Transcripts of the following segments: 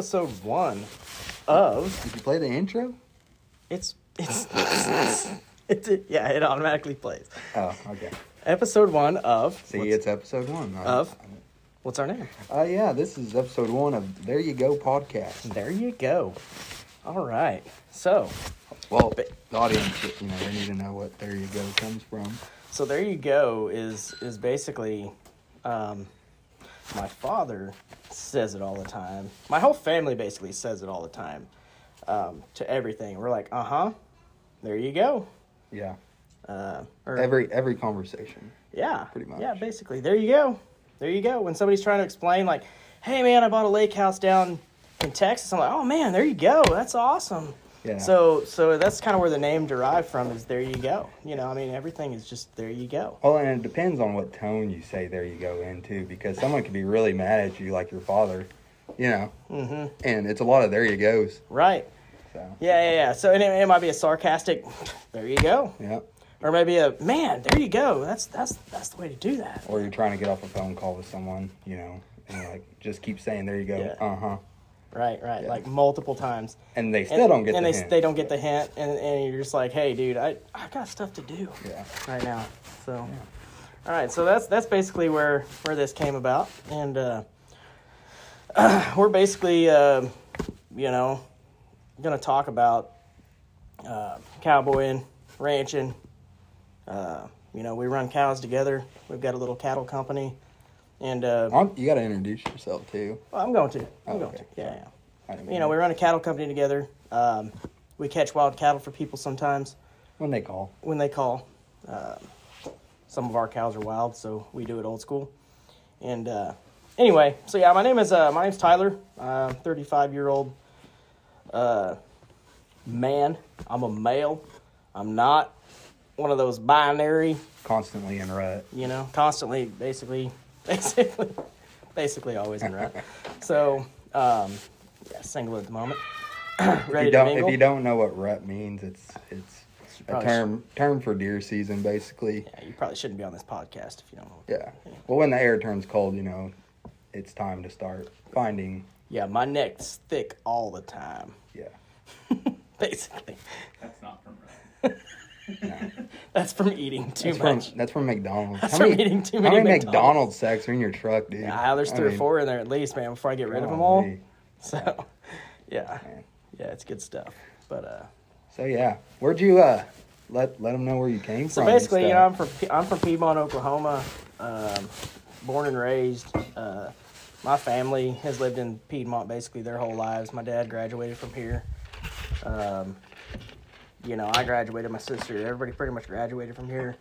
right, welcome to episode one of Did you play the intro? it's it's, it's, it's, yeah it automatically plays. Oh, okay. Episode one of See, what's, it's episode one. Uh, Of? what's our name? Uh, yeah, this is episode one of There You Go podcast. There you go. All right, so Well, the audience, you know, they need to know what There You Go comes from. so there you go is is basically um, my father says it all the time. My whole family basically says it all the time um, to everything. We're like, uh huh, there you go. Yeah. Uh, or, Every every conversation. Yeah. Pretty much. Yeah, basically. There you go. There you go. When somebody's trying to explain, like, hey, man, I bought a lake house down in Texas, I'm like, oh, man, there you go. That's awesome. Yeah. So, so that's kind of where the name derived from is there you go. You know, I mean, everything is just there you go. Well, and it depends on what tone you say There You Go into, because someone could be really mad at you, like your father, you know, hmm and it's a lot of There You Goes. Right. So, Yeah, yeah, yeah. So and it, it might be a sarcastic, there you go. yeah. Or maybe a, man, there you go. That's, that's, that's the way to do that. Or you're trying to get off a phone call with someone, you know, and like, just keep saying There You Go. Yeah. Uh huh. Right, right. Yeah. Like multiple times. And they still don't get and the they, hint. they don't get the hint, and, and you're just like, hey, dude, I, I got stuff to do Yeah. right now. So, all right, so that's that's basically where where this came about, and uh, we're basically, uh, you know, gonna talk about uh, cowboying, ranching. Uh, you know, we run cows together. We've got a little cattle company, and uh, I'm- You got to introduce yourself too. well, I'm going to. I'm Oh, going okay. to. Yeah, yeah you know, we run a cattle company together. Um, we catch wild cattle for people sometimes when they call. when they call. Um some of our cows are wild, so we do it old school. And uh, anyway, so yeah, my name is uh, my name's Tyler. I'm 35 year old uh, man. I'm a male. I'm not one of those binary, Constantly in rut. you know, constantly, basically, basically, basically always in rut. So um, yeah, single at the moment. If Ready you to don't, mingle. if you don't know what rut means, it's it's a probably term term for deer season, basically. Yeah, you probably shouldn't be on this podcast if you don't know. Yeah. Well, when the air turns cold, you know, it's time to start finding. Yeah, my neck's thick all the time, Yeah. basically. That's not from That's from eating too That's from much. that's from McDonald's. That's how from many, eating too many. how many McDonald's. McDonald's sacks are in your truck, dude? Yeah, there's I three or mean, four in there at least, man. Before I get rid of them all. golly. So, yeah, Man. yeah, it's good stuff. But uh, So yeah, where'd you uh let let them know where you came so from? and basically, you know, I'm from I'm from Piedmont, Oklahoma, um, born and raised. Uh, my family has lived in Piedmont basically their whole lives. My dad graduated from here. Um, you know, I graduated. My sister, everybody pretty much graduated from here.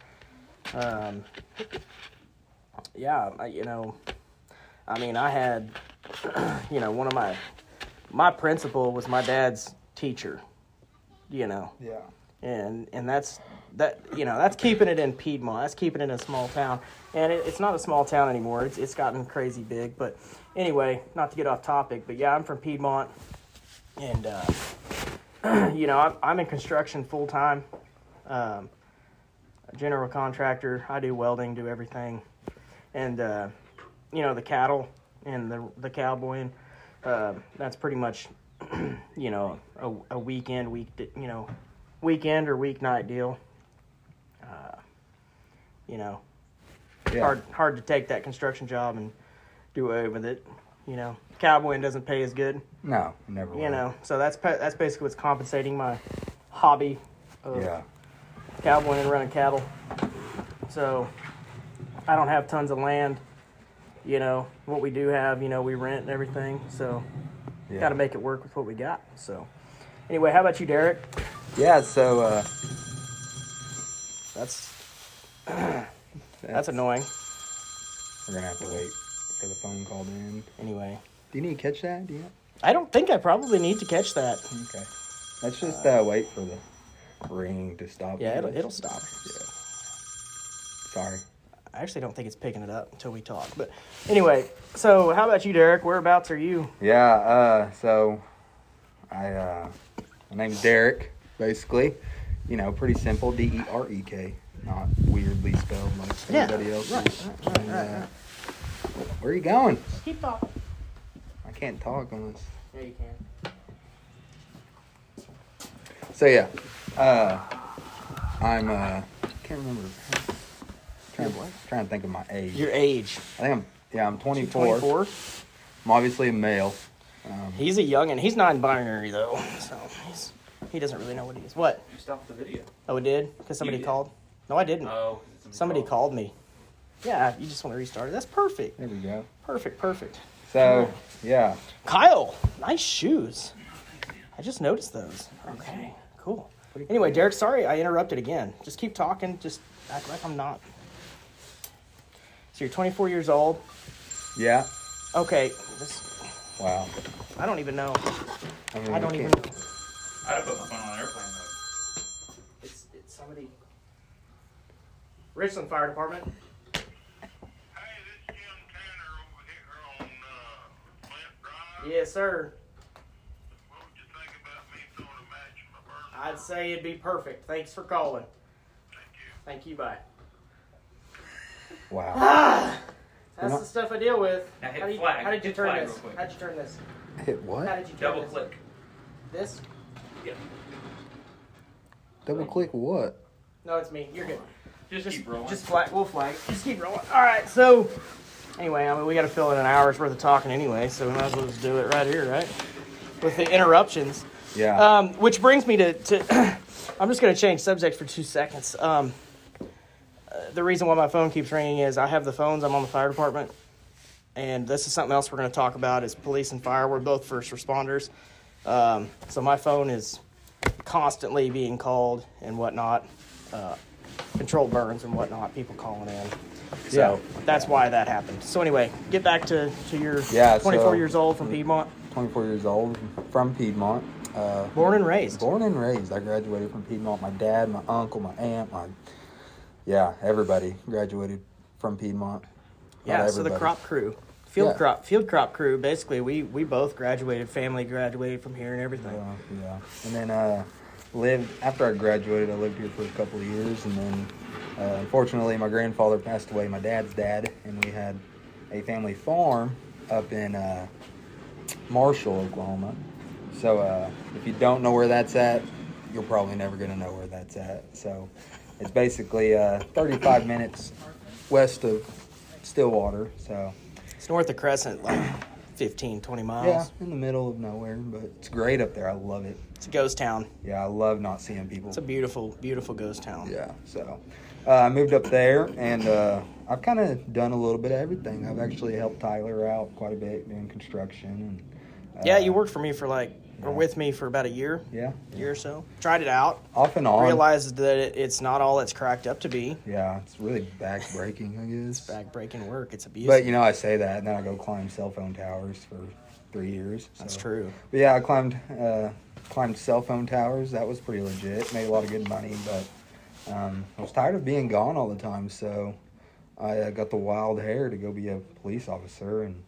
Um, yeah, I, you know, I mean, I had, you know, one of my my principal was my dad's teacher. You know, yeah. and and that's that you know that's keeping it in Piedmont. That's keeping it in a small town, and it, it's not a small town anymore. It's it's gotten crazy big. But anyway, not to get off topic, but yeah, I'm from Piedmont, and uh, you know I'm I'm in construction full time. Um, a general contractor. I do welding, do everything, and uh, you know the cattle and the the cowboying. Uh, that's pretty much you know a, a weekend week you know weekend or weeknight deal. Uh, you know, Yeah. hard hard to take that construction job and do away with it. You know, cowboying doesn't pay as good. No, never. You will. know, so that's that's basically what's compensating my hobby of Yeah. cowboying and running cattle. So I don't have tons of land. You know, what we do have, you know, we rent and everything. So Yeah. got to make it work with what we got. So anyway, how about you, Derek? Yeah. So uh, That's that's annoying. we're gonna have to wait for the phone call to end. Anyway, Do you need to catch that? Do you? I don't think I probably need to catch that. Okay. Let's just uh, wait for the ring to stop. Yeah, it'll, it'll stop. Yeah. Sorry. I actually don't think it's picking it up until we talk. But anyway, so how about you, Derek? Whereabouts are you? Yeah. Uh. So, I uh, my name's Derek. Basically, you know, pretty simple. D E R E K, not weirdly spelled like Yeah, everybody else. right, right, right, And, right, uh, right. Where are you going? Keep talking. I can't talk unless. Yeah, you can. So yeah, uh, I'm uh, can't remember. Trying, trying to think of my age. Your age. I think I'm yeah I'm 24. 24. I'm obviously a male. Um, He's a young and he's non-binary though, so he's he doesn't really know what he is. What? You stopped the video. Oh, it did because somebody did. called. No, I didn't. Oh. somebody called me. Yeah, you just want to restart it. That's perfect. there we go. Perfect. Perfect. So yeah, Kyle, nice shoes. I just noticed those. Okay, cool. Anyway, Derek, sorry I interrupted again. Just keep talking. Just act like I'm not. So you're 24 years old. yeah. Okay, this, Wow. I don't even know. I, mean, I don't even know. I had to put my phone on an airplane mode. It's, it's somebody. Richland Fire Department. Hey, this is Jim Tanner over here on uh, Flint Drive. Yes, sir. What would you think about me throwing a match in my burner? I'd say it'd be perfect. Thanks for calling. Thank you. Thank you. Bye. Wow. Ah, that's the stuff I deal with. Now hit how, do you, flag. how did you Hit turn flag this? real quick. How'd you turn this? Hit How what? did you turn Double this? click. This? Yeah. Double click what? No, it's me. You're good. Just, Just, keep rolling. just flag. We'll flag. Just keep rolling. All right. So, anyway, I mean, we got to fill in an hour's worth of talking anyway, so we might as well just do it right here, right? With the interruptions. Yeah. Um, which brings me to, to I'm just going to change subject for two seconds. Um, uh, the reason why my phone keeps ringing is I have the phones. I'm on the fire department, and this is something else we're going to talk about is police and fire. We're both first responders, um, so my phone is constantly being called and whatnot. Uh, controlled burns and whatnot. People calling in. So that's why that happened. So anyway, get back to, to your Yeah, 24 so- years old from Piedmont, 24 years old, from Piedmont. Uh, born and raised. Born and raised. I graduated from Piedmont. My dad, my uncle, my aunt, my yeah, everybody graduated from Piedmont. Yeah, so the crop crew, field Yeah. crop, field crop crew. Basically, we we both graduated. Family graduated from here and everything. Yeah, yeah. And then uh, lived after I graduated. I lived here for a couple of years, and then uh, unfortunately, my grandfather passed away. My dad's dad, and we had a family farm up in uh, Marshall, Oklahoma. So uh, if you don't know where that's at, you're probably never gonna know where that's at. So it's basically uh, 35 minutes west of Stillwater. So It's north of Crescent, like 15, 20 miles. yeah, in the middle of nowhere, but it's great up there. I love it. It's a ghost town. Yeah, I love not seeing people. It's a beautiful, beautiful ghost town. Yeah, so uh, I moved up there, and uh, I've kind of done a little bit of everything. I've actually helped Tyler out quite a bit doing construction, and uh, Yeah, you worked for me for like, or with me for about a year, Yeah, year or so. Tried it out. off and on. Realized that it, it's not all it's cracked up to be. Yeah, it's really back breaking, I guess. Back breaking work. It's abuse. But you know, I say that, and then I go climb cell phone towers for three years. That's true. But yeah, I climbed uh, climbed cell phone towers. That was pretty legit. Made a lot of good money, but um, I was tired of being gone all the time. So I uh, got the wild hair to go be a police officer, and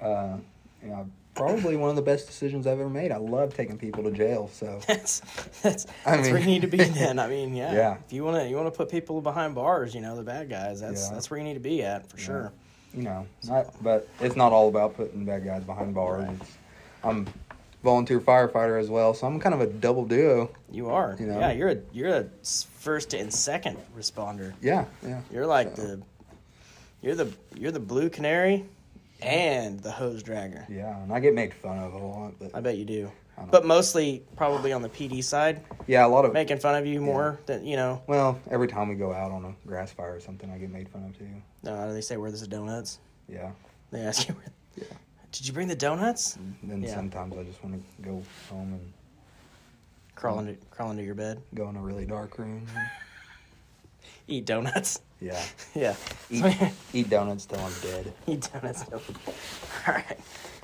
uh, you know, probably one of the best decisions I've ever made. I love taking people to jail. So That's that's I that's where you need to be. Then I mean, yeah. Yeah. If you want to, you want to put people behind bars. You know, the bad guys. That's Yeah. that's where you need to be at for sure. you know, not, but it's not all about putting bad guys behind bars. It's, I'm volunteer firefighter as well, so I'm kind of a double duo. You are. You know? Yeah, you're a you're a first and second responder. Yeah, yeah. You're like So- the you're the you're the blue canary and the hose dragger. Yeah, and I get made fun of a lot, but I bet you do. But mostly probably on the PD side, yeah, a lot of making fun of you more than you know. Well, every time we go out on a grass fire or something, I get made fun of too. No, they say where's the donuts? Yeah. They ask you, where, Yeah. did you bring the donuts? And then Yeah. sometimes I just want to go home and Crawl into crawl into your bed, go in a really dark room. Eat donuts. Yeah. yeah, Eat, eat donuts till I'm dead. eat donuts. All right.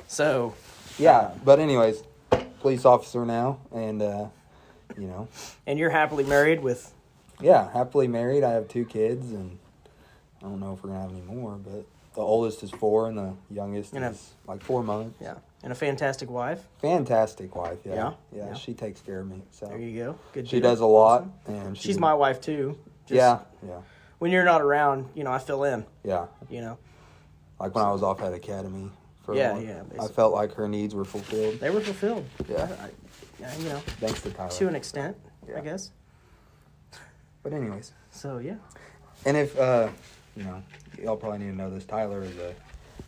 So Yeah. But anyways, police officer now, and uh, you know, and you're happily married with yeah, happily married. I have two kids, and I don't know if we're gonna have any more, but the oldest is four, and the youngest Gonna- is like four months. yeah, and a fantastic wife. Fantastic wife. Yeah. Yeah? Yeah. Yeah. She takes care of me. So There you go. Good. Job. She deal. does a lot, and She's my wife too. Just yeah. Yeah. When you're not around, you know, I fill in. Yeah. You know. Like when I was off at academy for Yeah, a while. yeah, I felt like her needs were fulfilled. They were fulfilled. Yeah. I, I, you know, Thanks to Tyler. to an extent, Yeah. I guess. But anyways, So yeah. and if uh, you know, y'all probably need to know this. Tyler is a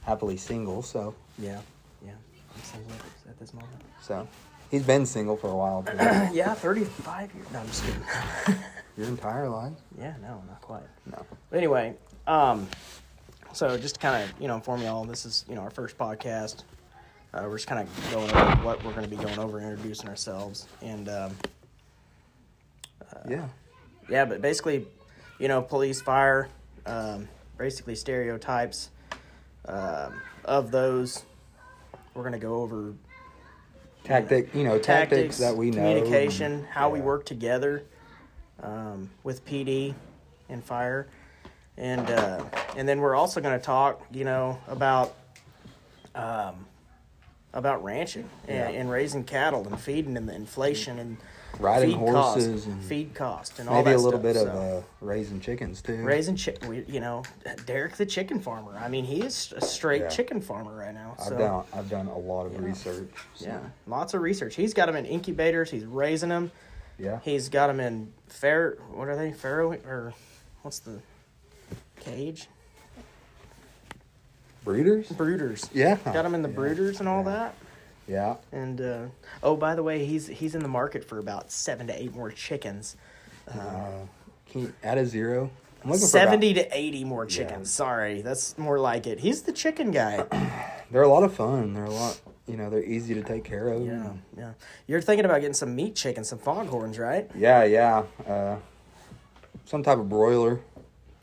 happily single, so Yeah. Yeah. I'm single at this- moment. so he's been single for a while. Yeah, 35 years. No, I'm just kidding. Your entire life? yeah, no, not quite. No. But anyway, um, so just to kind of you know inform y'all, this is you know our first podcast. Uh, we're just kind of going over what we're going to be going over, introducing ourselves, and um, Yeah. yeah, but basically, you know, police, fire, um, basically stereotypes um, of those. We're going to go over Tactic, you know, tactics, that we know. communication, how we work together um, with PD and fire, and uh, and then we're also going to talk, you know, about um, about ranching and, Yeah. and raising cattle and feeding and the inflation and Riding feed horses cost, and feed cost and all Maybe that a little stuff, bit of uh, raising chickens too. raising chick. You know, Derek the chicken farmer. I mean, he is a straight Yeah. chicken farmer right now. I've so. done I've done a lot of research. so, Yeah, lots of research. He's got them in incubators. He's raising them. Yeah. He's got them in fair. What are they? Farrow or what's the cage? Breeders? Brooders. Yeah. Got them in the Yeah. brooders and all Yeah. that. Yeah. And uh, oh, by the way, he's he's in the market for about seven to eight more chickens. Uh, can you add a zero? I'm looking Seventy for to eighty more chickens. Sorry, that's more like it. He's the chicken guy. they're a lot of fun. They're a lot. You know, they're easy to take care of. yeah, yeah. You're thinking about getting some meat chicken, some foghorns, right? Yeah, yeah. Uh, some type of broiler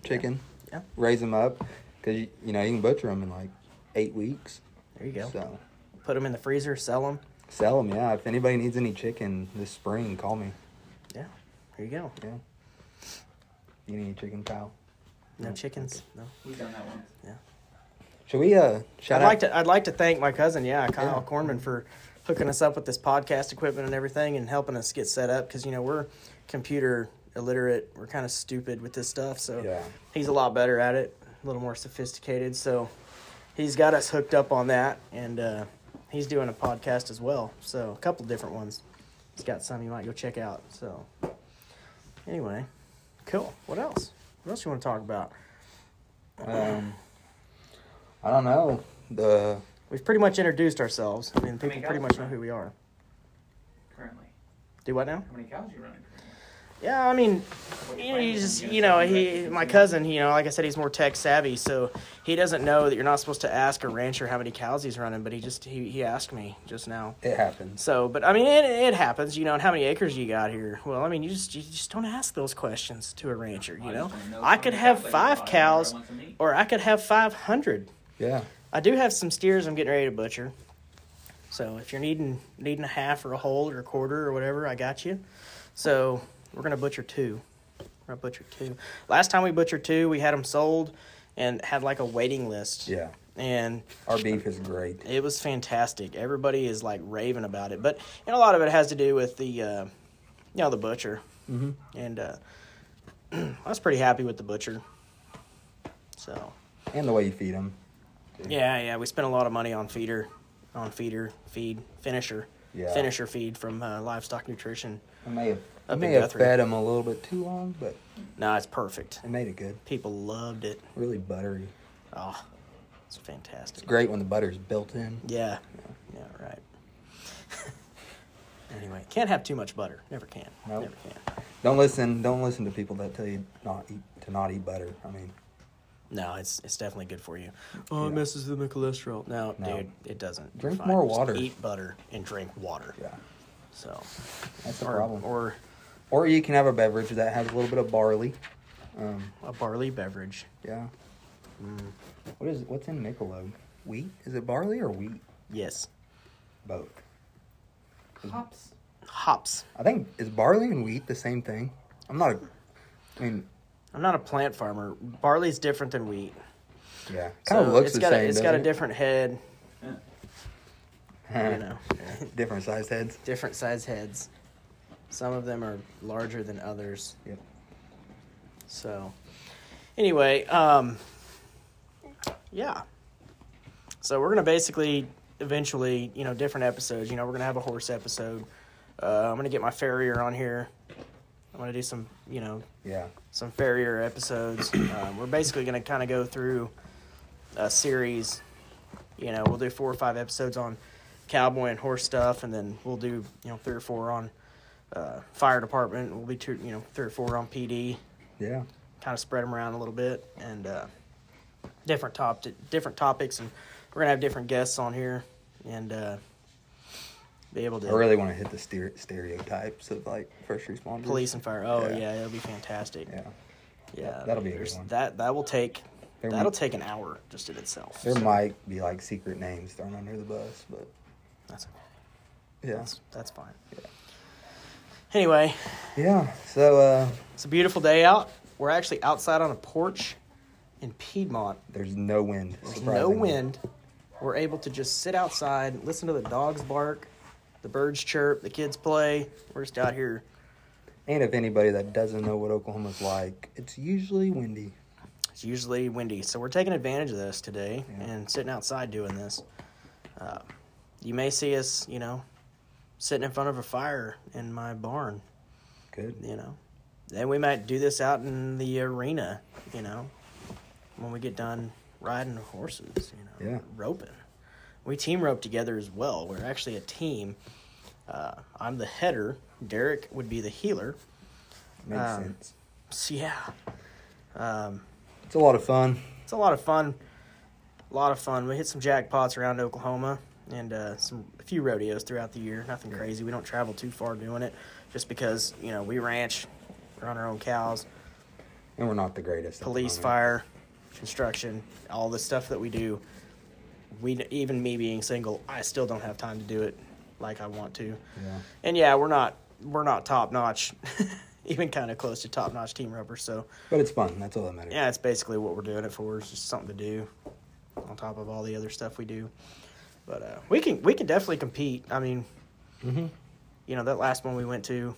chicken. Yeah. Raise them up because you, you know you can butcher them in like eight weeks. There you go. So Put them in the freezer, sell them. sell them. Yeah. If anybody needs any chicken this spring, call me. Yeah, there you go. Yeah. You need any chicken, Kyle? No No, chickens. No. We've done that once. Should we uh shout I'd out? like to. I'd like to thank my cousin, yeah, Kyle Yeah. Cornman, for hooking us up with this podcast equipment and everything, and helping us get set up. Because you know we're computer illiterate. We're kind of stupid with this stuff. So Yeah. he's a lot better at it, a little more sophisticated. So he's got us hooked up on that, and uh, he's doing a podcast as well. So a couple different ones. He's got some you might go check out. So anyway, cool. What else? What else you want to talk about? Um, I don't know. The We've pretty much introduced ourselves. I mean, people pretty much know who we are. Currently. Do what now? How many cows you running? Yeah, I mean, What you know, plan you is just, you you gonna know, send me he, my cousin, you know, like I said, he's more tech savvy, so he doesn't know that you're not supposed to ask a rancher how many cows he's running, but he just, he, he asked me just now. it happens. So, but I mean, it, it happens, you know, and how many acres you got here? Well, I mean, you just, you just don't ask those questions to a rancher, you know? just wanna know I could have cows I can five cows, where I want some meat. or I could have 500. Yeah. I do have some steers I'm getting ready to butcher. So if you're needing needing a half or a whole or a quarter or whatever, I got you. So we're gonna butcher two. We're gonna butcher two. Last time we butchered two, we had them sold and had like a waiting list. Yeah. And Our beef is great. it was fantastic. Everybody is like raving about it, but and a lot of it has to do with the, uh, you know, the butcher. Mm-hmm. And uh, I was pretty happy with the butcher. So And the way you feed them. Yeah, yeah, we spent a lot of money on feeder, on feeder, feed, finisher, Yeah. finisher feed from uh, Livestock Nutrition. I may have, I may have Guthrie. fed them a little bit too long, but No, it's perfect. it made it good. People loved it. Really buttery. Oh, it's fantastic. It's great when the butter's built in. Yeah, yeah, right. anyway, can't have too much butter. Never can. Nope. Never can. Don't listen. Don't listen to people that tell you not eat to not eat butter. I mean, No, it's it's definitely good for you. Oh, it Yeah. messes with my cholesterol. No, No. dude, it doesn't. You're Drink fine. more Just water. eat butter and drink water. yeah, So, that's the or, problem. or Or you can have a beverage that has a little bit of barley. Um, a barley beverage. yeah. Mm. What is what's in Michelob? Wheat? Is it barley or wheat? Yes, Both. Hops. hops. I think is barley and wheat the same thing. I'm not. A, I mean, I'm not a plant farmer. Barley's different than wheat. yeah, kind of So looks it's the got same. A, it's got a different head. Yeah. You know, different sized heads. different size heads. Some of them are larger than others. Yep. So, anyway, um, yeah. So we're gonna basically eventually, you know, different episodes. You know, we're gonna have a horse episode. Uh, I'm gonna get my farrier on here. I'm gonna do some, you know, Yeah. some farrier episodes. Um, we're basically going to kind of go through a series. You know, we'll do four or five episodes on cowboy and horse stuff, and then we'll do you know three or four on uh, fire department. We'll be two, you know three or four on PD. Yeah. Kind of spread them around a little bit and uh, different top different topics, and we're gonna have different guests on here and uh, be able to I really want to hit the stere- stereotypes of like first responders. police and fire. Oh Yeah. yeah, it'll be fantastic. Yeah. Yeah, That'll be a good one. That that will take There that'll might- take an hour just in itself. There so might be like secret names thrown under the bus, but That's okay. yeah. that's that's fine. Yeah. Anyway, Yeah. So uh, it's a beautiful day out. We're actually outside on a porch in Piedmont. there's no wind. There's no wind. We're able to just sit outside, listen to the dogs bark, the birds chirp, the kids play. We're just out here. And if anybody that doesn't know what Oklahoma's like, it's usually windy. It's usually windy, so we're taking advantage of this today Yeah. and sitting outside doing this. Uh, you may see us, you know, sitting in front of a fire in my barn. Good. you know. Then we might do this out in the arena, you know, when we get done riding horses, you know, Yeah. roping. We team rope together as well. We're actually a team. Uh, I'm the header. Derek would be the heeler. Makes Um, sense. So yeah, um, It's a lot of fun. it's a lot of fun. A lot of fun. We hit some jackpots around Oklahoma and uh, some a few rodeos throughout the year. Nothing crazy. We don't travel too far doing it, just because you know we ranch, we're on our own cows. And we're not the greatest. police, fire, construction, all the stuff that we do. We even me being single, I still don't have time to do it like I want to. Yeah. And yeah, we're not we're not top notch, even kind of close to top notch team roper, So But it's fun. That's all that matters. yeah, it's basically what we're doing it for. It's just something to do on top of all the other stuff we do. But uh, we can we can definitely compete. I mean, Mm-hmm. you know that last one we went to,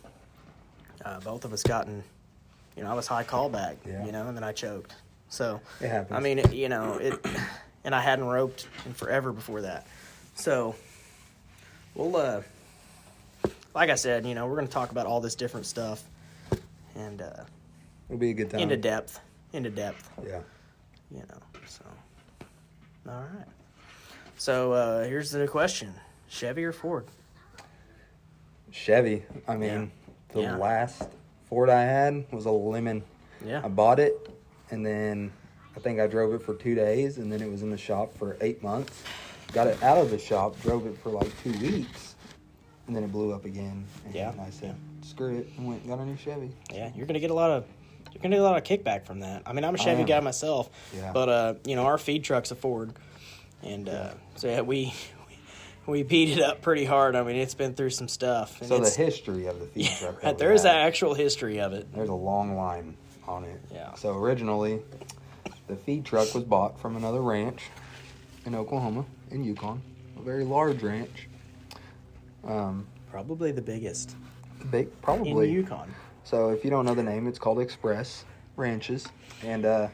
uh, both of us gotten, you know, I was high callback, Yeah. you know, and then I choked. So It happens. I mean, it, you know, it, and I hadn't roped in forever before that. So we'll, uh, like I said, you know, we're gonna talk about all this different stuff and uh, It'll be a good time. into depth, into depth, Yeah. you know. So all right. So uh, here's the question: Chevy or Ford? Chevy. I mean, the Yeah. last Ford I had was a lemon. Yeah. I bought it, and then I think I drove it for two days, and then it was in the shop for eight months. Got it out of the shop, drove it for like two weeks, and then it blew up again. And Yeah. I said, "Screw it," and went and got a new Chevy. Yeah, you're gonna get a lot of you're gonna get a lot of kickback from that. I mean, I'm a Chevy guy myself, Yeah. but uh, you know, our feed truck's a Ford, and uh, so yeah, we we beat it up pretty hard. I mean, it's been through some stuff. And So the history of the feed yeah, truck. right, there is an actual history of it. There's a long line on it. Yeah. So originally, the feed truck was bought from another ranch in Oklahoma, in Yukon, a very large ranch. Um, Probably the biggest big, probably. in. Yukon. So if you don't know the name, it's called Express Ranches, and uh,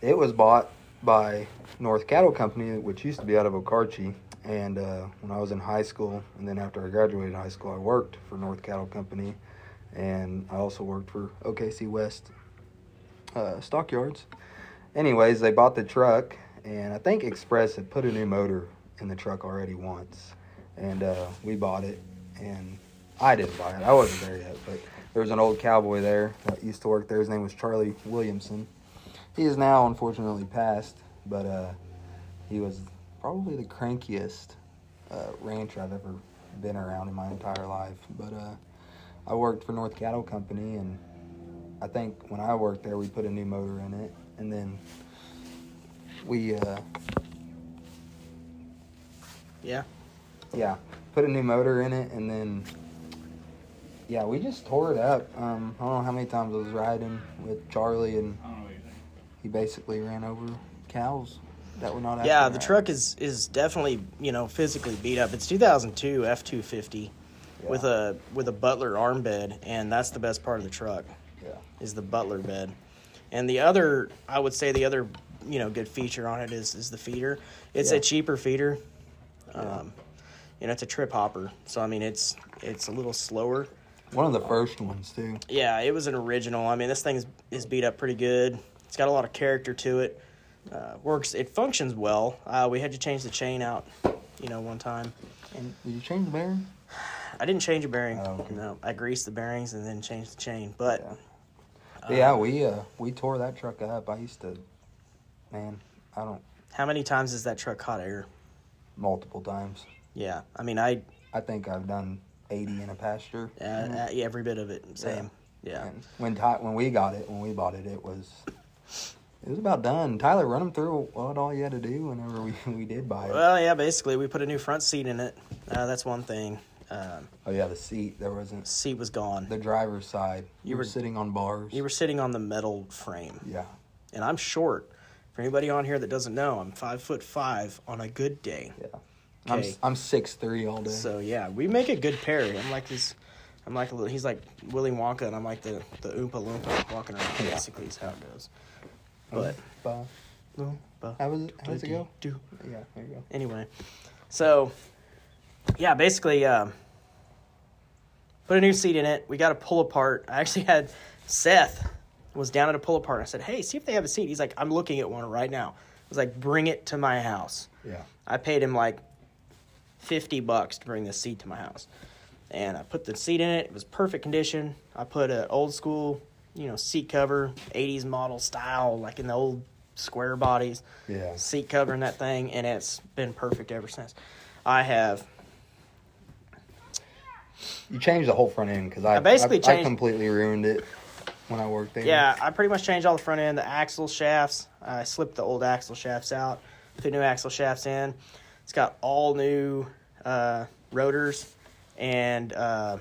it was bought by North Cattle Company, which used to be out of Okarche. And uh, when I was in high school, and then after I graduated high school, I worked for North Cattle Company, and I also worked for OKC West uh, Stockyards. Anyways, they bought the truck, and I think Express had put a new motor in the truck already once, and uh, we bought it, and I didn't buy it. I wasn't there yet, but there was an old cowboy there that used to work there. His name was Charlie Williamson. He is now unfortunately passed, but uh, he was probably the crankiest uh, rancher I've ever been around in my entire life. But uh, I worked for North Cattle Company, and I think when I worked there, we put a new motor in it, and then we, uh, Yeah, yeah, put a new motor in it, and then yeah, we just tore it up. Um, I don't know how many times I was riding with Charlie, and I don't know what you think. he basically ran over cows that were not. yeah. The right. truck is is definitely you know physically beat up. It's 2002 F250 with a with a Butler arm bed, and that's the best part of the truck. Yeah. is the butler bed. And the other, I would say, the other you know good feature on it is is the feeder. It's Yeah. a cheaper feeder. Um, you know, it's a trip hopper, so I mean it's it's a little slower. One of the first ones too. Yeah, it was an original. I mean, this thing is, is beat up pretty good. It's got a lot of character to it. Uh, works. It functions well. Uh, we had to change the chain out, you know, one time. And did you change the bearing? I didn't change a bearing. Oh, okay. No, I greased the bearings and then changed the chain. But Yeah. yeah, we uh we tore that truck up. I used to, man, I don't how many times has that truck caught air? multiple times. Yeah, I mean, I I think I've done eighty in a pasture. uh, uh, yeah, every bit of it. Same. Yeah. And when Ty, when we got it, when we bought it, it was it was about done. Tyler, run them through what all you had to do whenever we we did buy it. Well, yeah. Basically, we put a new front seat in it. Uh, that's one thing. Um, oh yeah, the seat. There wasn't seat was gone. the driver's side. You You were were- sitting on bars. You were sitting on the metal frame. yeah. and I'm short. For anybody on here that doesn't know, I'm five foot five on a good day. Yeah. I'm I'm six three all day. So yeah, we make a good pair. I'm like this. I'm like a little. He's like Willy Wonka, and I'm like the the Oompa Loompa walking around. Yeah. Basically, is how it goes. But Bye. Loompa, How was it? How does it go? do. Yeah. There you go. Anyway, so yeah, basically, um, put a new seat in it. We got a pull apart. I actually had Seth was down at a pull apart. I said, "Hey, see if they have a seat." He's like, "I'm looking at one right now." I was like, "Bring it to my house." Yeah. I paid him like fifty bucks to bring this seat to my house, and I put the seat in it. It was perfect condition. I put an old school, you know, seat cover, '80s model style, like in the old square bodies Yeah. seat cover in that thing, and it's been perfect ever since. I have You changed the whole front end because I, I basically I, I completely ruined it when I worked there. yeah, I pretty much changed all the front end, the axle shafts. I slipped the old axle shafts out, put new axle shafts in. It's got all new uh, rotors and uh,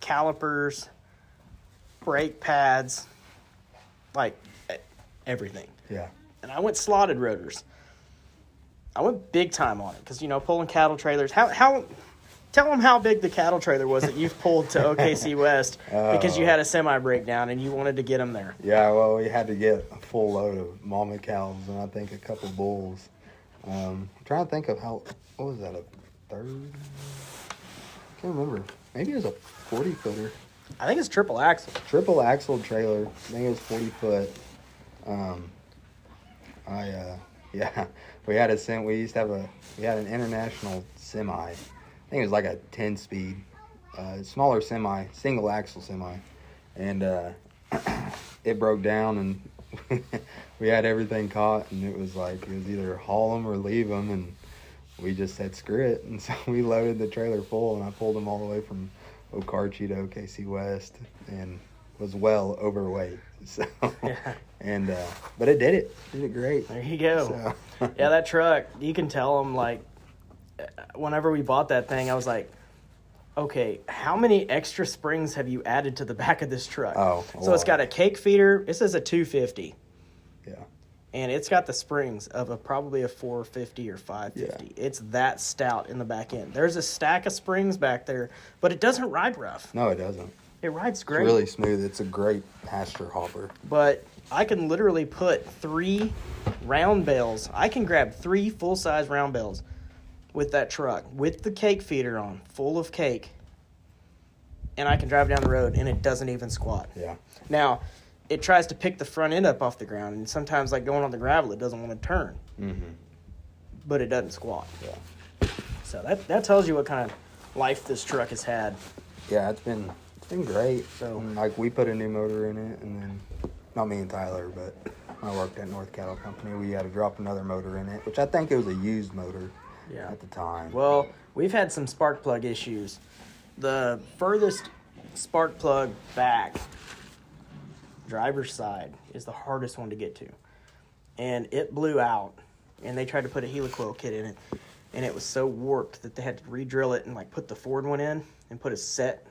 calipers, brake pads, like everything. Yeah. and I went slotted rotors. I went big time on it because you know pulling cattle trailers. How how tell them how big the cattle trailer was that you've pulled to OKC West because you Oh. had a semi breakdown and you wanted to get them there. Yeah, well, we had to get a full load of mama cows and I think a couple bulls. Um, I'm trying to think of how, what was that, a third? I can't remember. Maybe it was a 40 footer. I think it's triple axle. Triple axle trailer. I think it was 40 foot. Um, I, uh, yeah, we had a sim, we used to have a, we had an international semi. I think it was like a 10 speed, uh, smaller semi, single axle semi. And, uh, it broke down and we had everything caught and it was like, it was either haul them or leave them. And we just said, screw it. And so we loaded the trailer full and I pulled them all the way from Okarche to OKC West and was well overweight. So, Yeah. and, uh, but it did it. Did it great. There you go. So, Yeah, that truck. You can tell them like, whenever we bought that thing, I was like. Okay, how many extra springs have you added to the back of this truck? Oh, so it's got a cake feeder. This is a 250. yeah. and it's got the springs of a probably a 450 or 550. It's that stout in the back end. There's a stack of springs back there, but it doesn't ride rough. No, it doesn't. It rides It's great. really smooth. It's a great pasture hopper. But I can literally put three round bales. I can grab three full size round bales with that truck with the cake feeder on, full of cake, and I can drive down the road and it doesn't even squat. Yeah. Now, it tries to pick the front end up off the ground, and sometimes, like going on the gravel, it doesn't want to turn. Mm-hmm. but it doesn't squat. Yeah. So that that tells you what kind of life this truck has had. Yeah, it's been it's been great. So- And, like we put a new motor in it, and then not me and Tyler, but I worked at North Cattle Company, we had to drop another motor in it, which I think it was a used motor Yeah. at the time. Well, we've had some spark plug issues. The furthest spark plug back, driver's side, is the hardest one to get to. And it blew out, and they tried to put a helicoil kit in it, and it was so warped that they had to re-drill it and like put the forward one in and put a set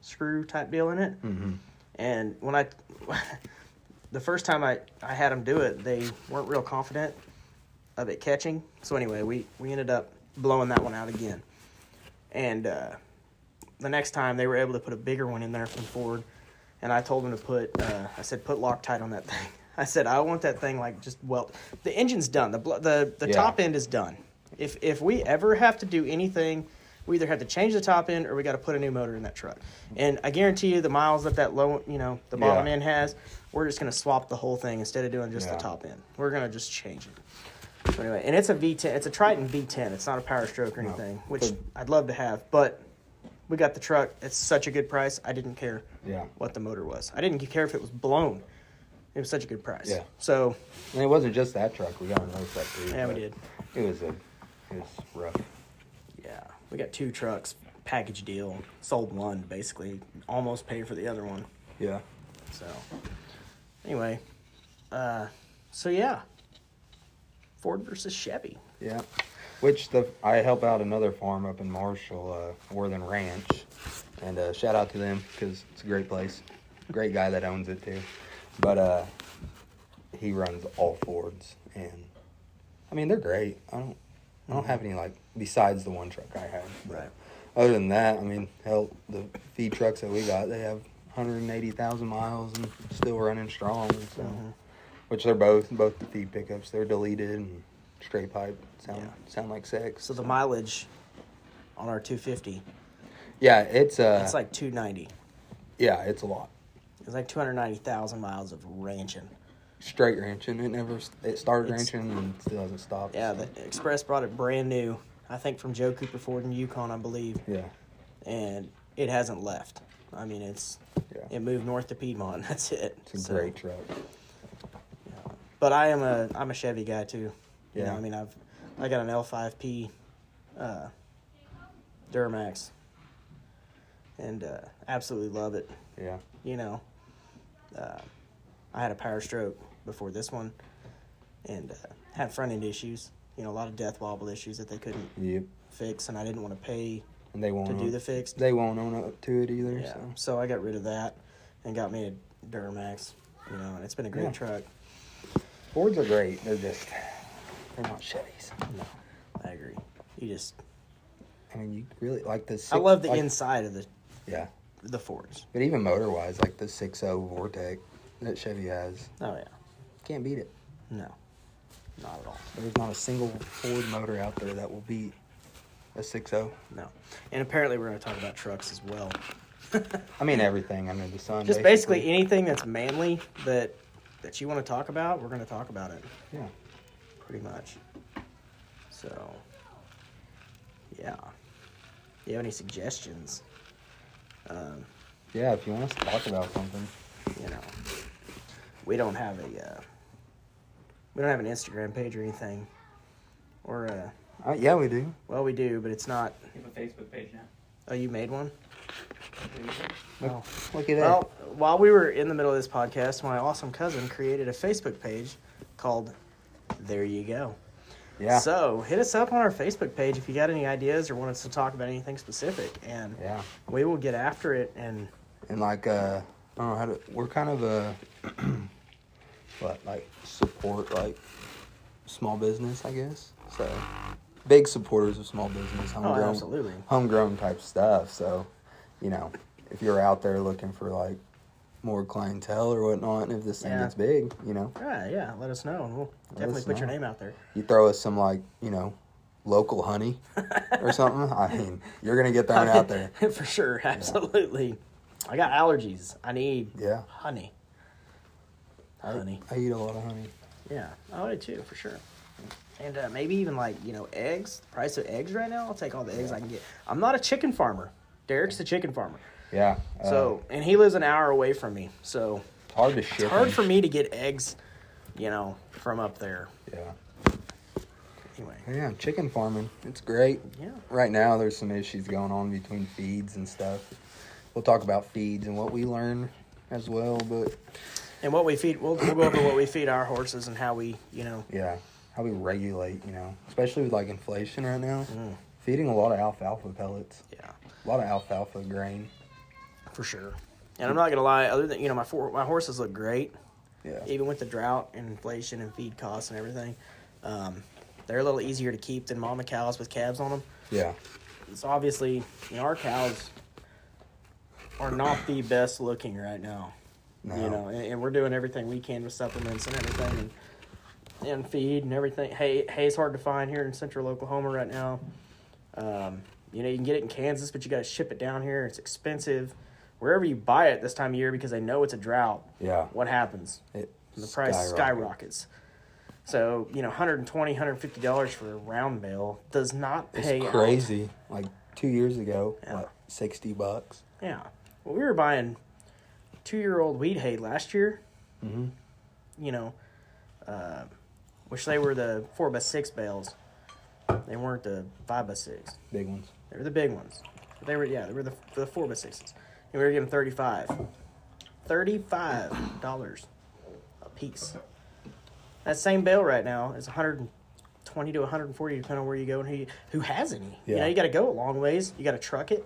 screw type deal in it. mm-hmm. And when I, the first time I, I had them do it, they weren't real confident of it catching. So anyway, we, we ended up blowing that one out again. And uh, the next time they were able to put a bigger one in there from Ford. And I told them to put, uh, I said, put Loctite on that thing. I said I want that thing like just well. The engine's done. The the the Yeah. top end is done. If if we ever have to do anything, we either have to change the top end or we got to put a new motor in that truck. And I guarantee you, the miles that that low, you know, the bottom Yeah. end has, we're just gonna swap the whole thing instead of doing just Yeah. the top end. We're gonna just change it. So anyway, and it's a V10. It's a Triton V10. It's not a Power Stroke or No. anything, which But- I'd love to have, but. We got the truck. It's such a good price. I didn't care Yeah. what the motor was. I didn't care if it was blown. It was such a good price. Yeah. So And it wasn't just that truck. We got another truck too. yeah, we did. It was a, it was rough. Yeah, we got two trucks, package deal. Sold one basically, almost paid for the other one. Yeah. So anyway, uh, so yeah, Ford versus Chevy. Yeah. Which the I help out another farm up in Marshall, uh, Worthen Ranch, and uh, shout out to them because it's a great place. Great guy that owns it too, but uh, he runs all Fords, and I mean they're great. I don't I don't have any like besides the one truck I have. Right. Other than that, I mean, hell, the feed trucks that we got, they have 180,000 miles and still running strong. So, Mhm. Which they're both both the feed pickups. They're deleted and straight pipe. Sound Yeah. sound like sex. So the mileage on our 250, yeah, it's uh, it's like 290. yeah, it's a lot. It's like 290,000 miles of ranching. Straight ranching. It never it started It's- ranching and still hasn't stopped. Yeah, so. the Express brought it brand new. I think from Joe Cooper Ford in Yukon, I believe. yeah, and it hasn't left. I mean, it's yeah. it moved north to Piedmont. That's it. It's a So, great truck. But I am a I'm a Chevy guy too. You Yeah. know, I mean, I've I got an L5P uh, Duramax, and uh, absolutely love it. Yeah, You know, uh, I had a Power Stroke before this one, and uh, had front end issues. You know, a lot of death wobble issues that they couldn't yep. fix, and I didn't want to pay And they won't to do the fix. They won't own up to it either. Yeah. So So I got rid of that and got me a Duramax. You know, and it's been a great Yeah. truck. Fords are great. They're just they're not Chevys. No, I agree. You just I mean, you really like the. Six, I love the like, inside of the Yeah, the Fords. but even motor wise, like the 6.0 Vortec that Chevy has, Oh yeah. can't beat it. No. Not at all. There's not a single Ford motor out there that will beat a oh. 6.0. No. And apparently we're going to talk about trucks as well. I mean, everything under the sun. Just basically anything that's manly that that you want to talk about, we're going to talk about it Yeah. pretty much. So, yeah. you have any suggestions? Um, Yeah, if you want us to talk about something. you know, we don't have a uh, we don't have an Instagram page or anything, or uh, Uh, yeah, we do. well, we do, but it's not. You have a Facebook page now. Oh, you made one. Look, Oh. look at that. Well, while we were in the middle of this podcast, my awesome cousin created a Facebook page called "There You Go." yeah. So hit us up on our Facebook page if you got any ideas or want us to talk about anything specific, and yeah. we will get after it. And And like, uh, I don't know how to. We're kind of a, what like support like small business, I guess. So big supporters of small business, oh, homegrown, absolutely. homegrown type stuff. So, you know, if you're out there looking for like more clientele or whatnot, and if this thing Yeah. gets big, you know, Yeah, yeah. Let us know, and we'll definitely us put your know. name out there. you throw us some like you know local honey or something. I mean, you're gonna get thrown out there. for sure. Absolutely. I got allergies. I need Yeah, honey. I, Honey. I eat a lot of honey. Yeah, I would too, for sure. And uh, maybe even like you know eggs. The price of eggs right now. I'll take all the eggs I can get. I'm not a chicken farmer. Derek's the chicken farmer. Yeah. uh, So and he lives an hour away from me. So hard to ship. it's hard them. for me to get eggs. You know, from up there. Yeah. Anyway. Yeah, chicken farming. It's great. Yeah. Right now, there's some issues going on between feeds and stuff. We'll talk about feeds and what we learn as well, but And what we feed, we'll, we'll go over what we feed our horses and how we, you know, yeah, how we regulate, you know, especially with like inflation right now. Mm. Feeding a lot of alfalfa pellets, yeah, a lot of alfalfa grain. for sure. And I'm not gonna lie, other than you know, my four, my horses look great. Yeah. even with the drought and inflation and feed costs and everything, um, they're a little easier to keep than mama cows with calves on them. Yeah. So obviously, you know, our cows are not the best looking right now. No. You know, and, and we're doing everything we can with supplements and everything, and and feed and everything. Hay hay's hard to find here in Central Oklahoma right now. Um, you know, you can get it in Kansas, but you got to ship it down here. It's expensive. Wherever you buy it this time of year, because they know it's a drought. Yeah. What happens? It the price skyrocket. skyrockets. So, you know, 120 $150 for a round bale does not pay It's out. crazy. Like two years ago, Yeah. what, 60 bucks? Yeah. Well, we were buying two year old wheat hay last year, Mm-hmm. you know, uh, which they were the four by six bales. They weren't the five by six. Big ones. They were the big ones. They were, yeah, they were the, the 4x6s. And we were getting 35 $35 a piece. That same bale right now is 120 to 140 depending on where you go and who, you, who has any. You know, Yeah. you got to go a long ways. You got to truck it.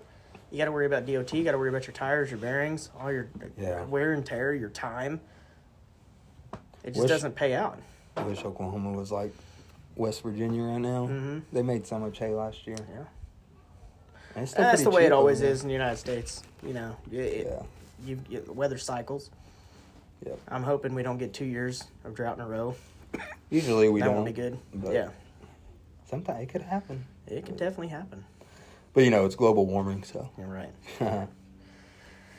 You got to worry about DOT. You got to worry about your tires, your bearings, all your Yeah. wear and tear, your time. It just Wish- doesn't pay out. I wish Oklahoma was like West Virginia right now. Mhm. They made so much hay last year. Yeah. And it's still That's the way it always over there. is in the United States. You know, it, it- Yeah. you, you the weather cycles. Yep. I'm hoping we don't get two years of drought in a row. Usually we that don't. won't be good. but Yeah, Sometimes it could happen. it can definitely happen. But you know, it's global warming, so You're right.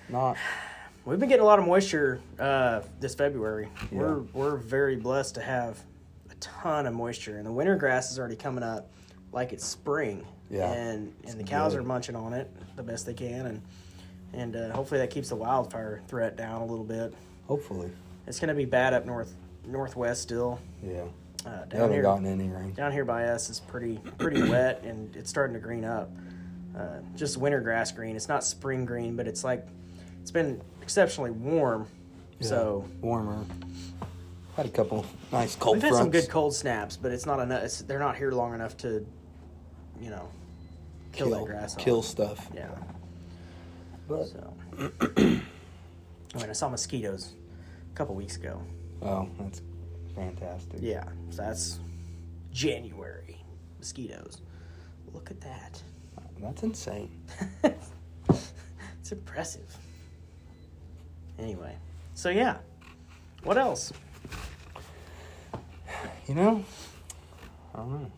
not. We've been getting a lot of moisture uh, this February. Yeah. We're we're very blessed to have a ton of moisture, and the winter grass is already coming up like it's spring. Yeah. and and the cows good. are munching on it the best they can, and and uh, hopefully that keeps the wildfire threat down a little bit. Hopefully. It's going to be bad up north northwest still. Yeah. Uh, down haven't here, gotten any rain. down here by us is pretty pretty wet and it's starting to green up. Uh, just winter grass green. It's not spring green, but it's like it's been exceptionally warm. Yeah. So warmer. Had a couple nice cold we've had fronts. some good cold snaps, but it's not enough. It's, they're not here long enough to, you know, kill, that grass. Kill off. stuff. Yeah. But So. I mean, I saw mosquitoes a couple weeks ago. oh, that's fantastic. Yeah, so that's January mosquitoes. Look at that. That's insane. it's impressive. Anyway, so yeah, what else? You know, I don't know.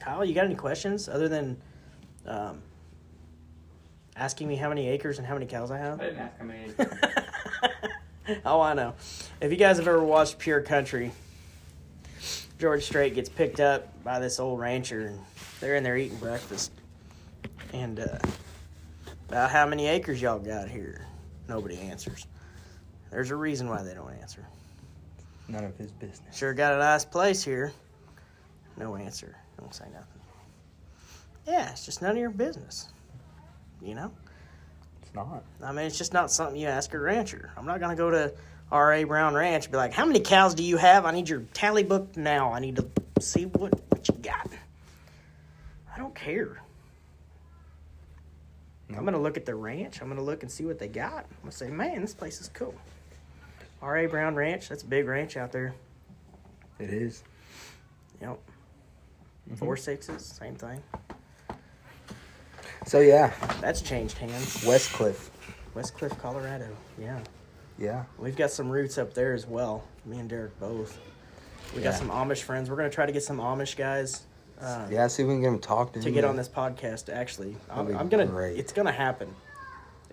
Kyle, you got any questions other than um, asking me how many acres and how many cows I have? I didn't ask how many. oh, I know. If you guys have ever watched Pure Country, George Strait gets picked up by this old rancher, and they're in there eating breakfast. And uh, about how many acres y'all got here? Nobody answers. There's a reason why they don't answer. None of his business. Sure got a nice place here. No answer. Don't say nothing. Yeah, it's just none of your business. You know? It's not. I mean, it's just not something you ask a rancher. I'm not going to go to R.A. Brown Ranch and be like, how many cows do you have? I need your tally book now. I need to see what, what you got. I don't care. I'm going to look at the ranch. I'm going to look and see what they got. I'm going to say, man, this place is cool. R.A. Brown Ranch, that's a big ranch out there. It is. Yep. Four sixes, same thing. So yeah, That's changed hands. Westcliffe. West Cliff, Colorado. Yeah. Yeah. We've got some roots up there as well. Me and Derek both. We got some Amish friends. We're gonna try to get some Amish guys uh, Yeah. See if we can get him talking to get on this podcast. Actually, I'm, I'm gonna. great. It's gonna happen.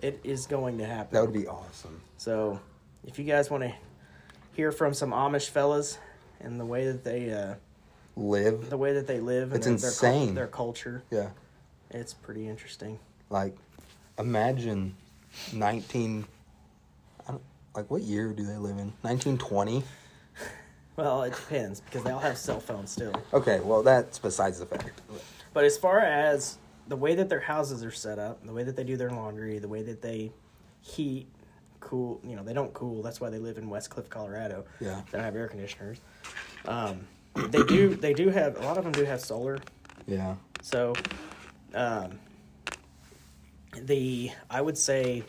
It is going to happen. That would be awesome. So, if you guys want to hear from some Amish fellas and the way that they, uh, Live. the way that they live, and It's their, their insane. their culture, Yeah. it's pretty interesting. Like, imagine 19. I don't, like, what year do they live in? 1920? Well, it depends because they all have cell phones still. Okay, well, that's besides the fact. But as far as the way that their houses are set up, the way that they do their laundry, the way that they heat, cool, you know, they don't cool. That's why they live in Westcliffe, Colorado. Yeah. They don't have air conditioners. Um, they do. They do have a lot of them do have solar. Yeah. So, um, the I would say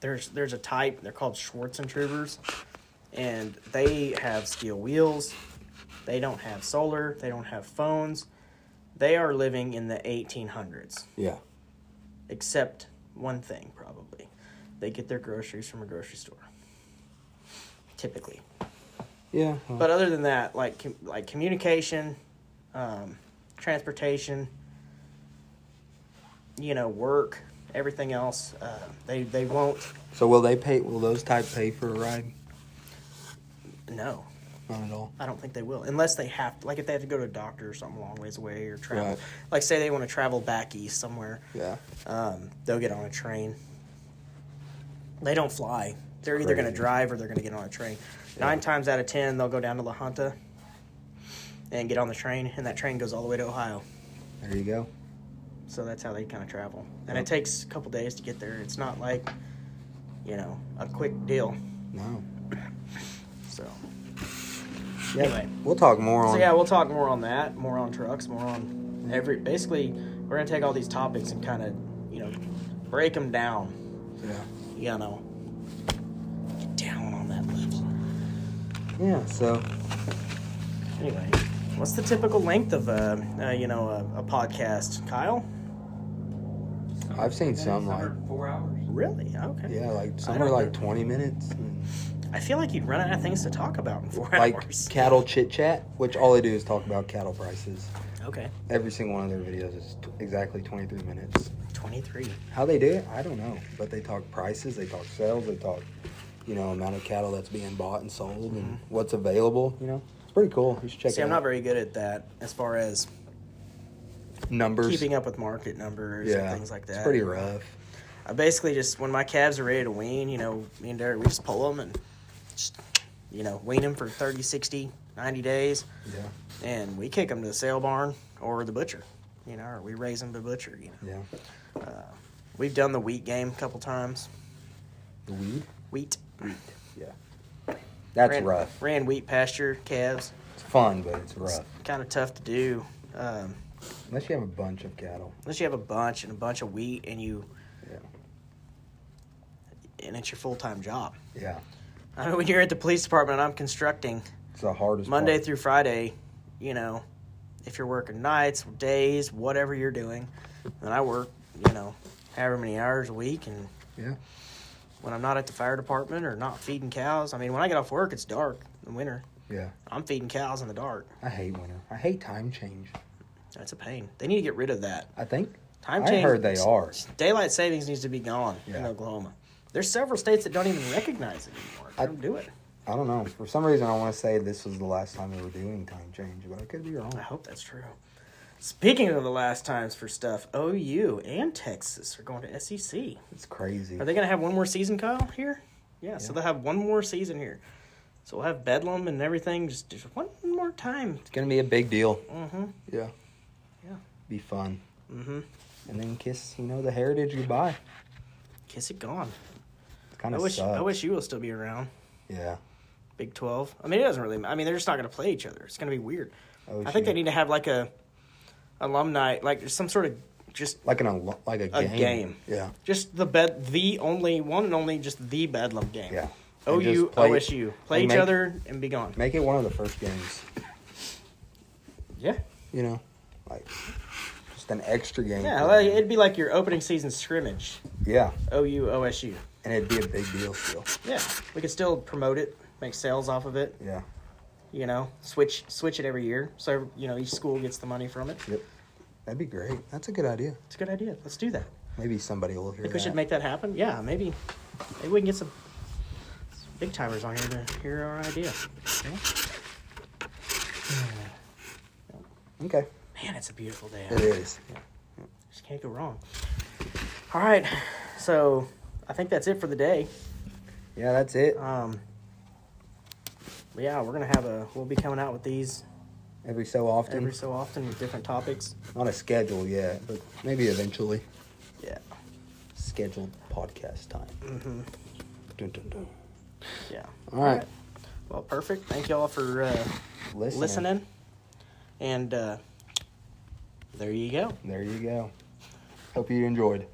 there's there's a type they're called Swartzentrubers, and they have steel wheels. They don't have solar. They don't have phones. They are living in the 1800s, Yeah. except one thing probably. They get their groceries from a grocery store. Typically. Yeah. well, But other than that, like com- like communication, um, transportation, you know, work, everything else, uh, they they won't. so will they pay? Will those type pay for a ride? No, Not at all. I don't think they will, unless they have like if they have to go to a doctor or something a long ways away or travel. Right. Like say they want to travel back east somewhere, Yeah. um, they'll get on a train. They don't fly. They're either going to drive or they're going to get on a train. Nine times out of ten, they'll go down to La Junta and get on the train, and that train goes all the way to Ohio. There you go. So that's how they kind of travel. And Yep. it takes a couple days to get there. It's not like, you know, a quick deal. No. So, Yeah. anyway. We'll talk more on. So, yeah, we'll talk more on that, more on trucks, more on every. Basically, we're going to take all these topics and kind of, you know, break them down. Yeah. You know, get down on that level. Yeah. So Anyway, what's the typical length of a, uh, you know, a, a podcast, Kyle? I've seen Some some like four hours. Really? Okay. yeah, like some are like know. twenty minutes. and, I feel like you'd run out of things to talk about in four like hours. cattle chit chat, which all they do is talk about cattle prices. Okay. Every single one of their videos is t- exactly twenty three minutes. 23. How they do it, I don't know. But they talk prices, they talk sales, they talk, you know, amount of cattle that's being bought and sold, and mm-hmm. what's available. You know, it's pretty cool. You should check See, it I'm out. not very good at that as far as Numbers. keeping up with market numbers and things like that. It's pretty rough. I basically just, when my calves are ready to wean, you know, me and Derek, we just pull them and just, you know, wean them for 30, 60, 90 days. Yeah, And we kick them to the sale barn or the butcher, you know, or we raise them to the butcher, you know. yeah. Uh, we've done the wheat game a couple times. The weed. Wheat. Yeah, that's ran, rough. Ran wheat pasture calves. It's fun, but it's rough. Kind of tough to do. Um, Unless you have a bunch of cattle. unless you have a bunch and a bunch of wheat and you Yeah. and it's your full-time job Yeah, i mean when you're at the police department and i'm constructing it's the hardest. monday part. through friday you know if you're working nights days whatever you're doing and i work you know however many hours a week and Yeah. When i'm not at the fire department or not feeding cows i mean when i get off work it's dark in winter Yeah, i'm feeding cows in the dark I hate winter. I hate time change. that's a pain they need to get rid of that I think time change. I heard they are. daylight savings needs to be gone in oklahoma there's several states that don't even recognize it anymore they I- don't do it I don't know. For some reason, I want to say this was the last time they were doing time change, but I could be wrong. I hope that's true. Speaking of the last times for stuff, OU and Texas are going to SEC. It's crazy. Are they going to have one more season, Kyle? Here, yeah. So they'll have one more season here. So we'll have Bedlam and everything just, just one more time. It's gonna be a big deal. Mm-hmm. Yeah. Yeah. Be fun. Mm-hmm. And then kiss, you know, the heritage goodbye. Kiss it gone. Kind I of wish sucks. I wish you will still be around. Yeah. Big Twelve. I mean, it doesn't really. I mean, they're just not going to play each other. It's going to be weird. wish I think they need to have like a alumni, like some sort of just like an al- like a A game. game. Yeah. just the bed, the only one and only, just the Bedlam game. Yeah. And OU, play- OSU. Play each make- other and be gone. Make it one of the first games. Yeah. You know, like just an extra game. Yeah, like, it'd be like your opening season scrimmage. yeah, OU, OSU. and it'd be a big deal still. Yeah. We could still promote it, make sales off of it, Yeah. you know, switch switch it every year. So, you know, each school gets the money from it. Yep. That'd be great. That's a good idea. It's a good idea. Let's do that. Maybe somebody will hear think we that. should make that happen. Yeah, maybe maybe we can get some big timers on here to hear our idea. Yeah. Okay. Man, it's a beautiful day. It is. Yeah. Just can't go wrong. All right, so I think that's it for the day. Yeah, that's it. Um, yeah, we're gonna have a. We'll be coming out with these Every so often. every so often with different topics. Not a schedule yet, but maybe eventually. Yeah, Scheduled podcast time. Mm-hmm. Dun, dun, dun. yeah. All right. Well, perfect. Thank y'all for uh, Listening. listening. And uh, there you go. There you go. Hope you enjoyed.